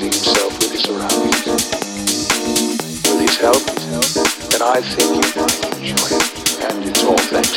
energizing himself with his surroundings. With his help, and I think you might enjoy it. And it's all thanks.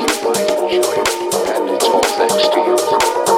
And it's all thanks to. You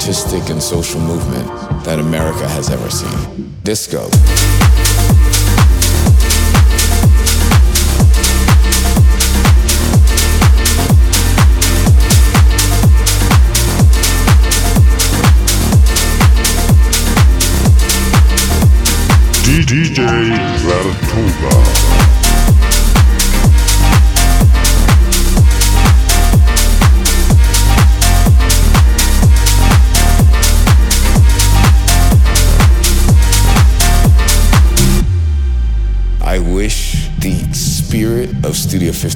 artistic and social movement that America has ever seen. Disco. DJ Vertuga.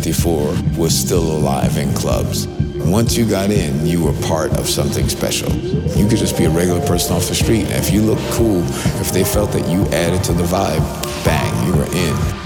54 was still alive in clubs. Once you got in, you were part of something special. You could just be a regular person off the street. If you looked cool, if they felt that you added to the vibe, bang, you were in.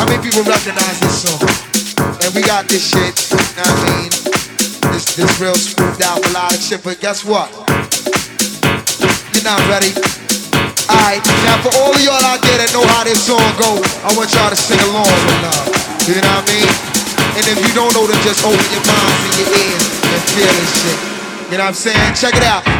How many people recognize this song? And we got this shit, you know what I mean? This, this real smoothed out melodic shit, but guess what? You're not ready. Alright, now for all of y'all out there that know how this song go, I want y'all to sing along with love. You know what I mean? And if you don't know, then just open your minds and your ears and feel this shit. You know what I'm saying? Check it out.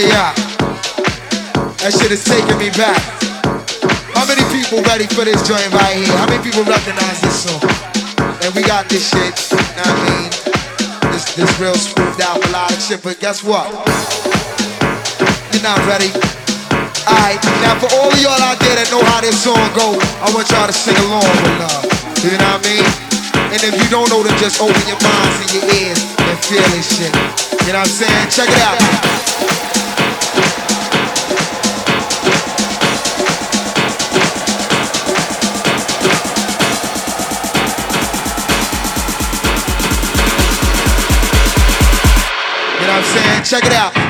Hey, yeah. That shit is taking me back. How many people ready for this joint right here? How many people recognize this song? And we got this shit, you know what I mean? This, this real smoothed out melodic shit, but guess what? You're not ready. Alright, now for all of y'all out there that know how this song go, I want y'all to sing along with love. You know what I mean? And if you don't know, then just open your minds and your ears and feel this shit. You know what I'm saying? Check it out. Check it out.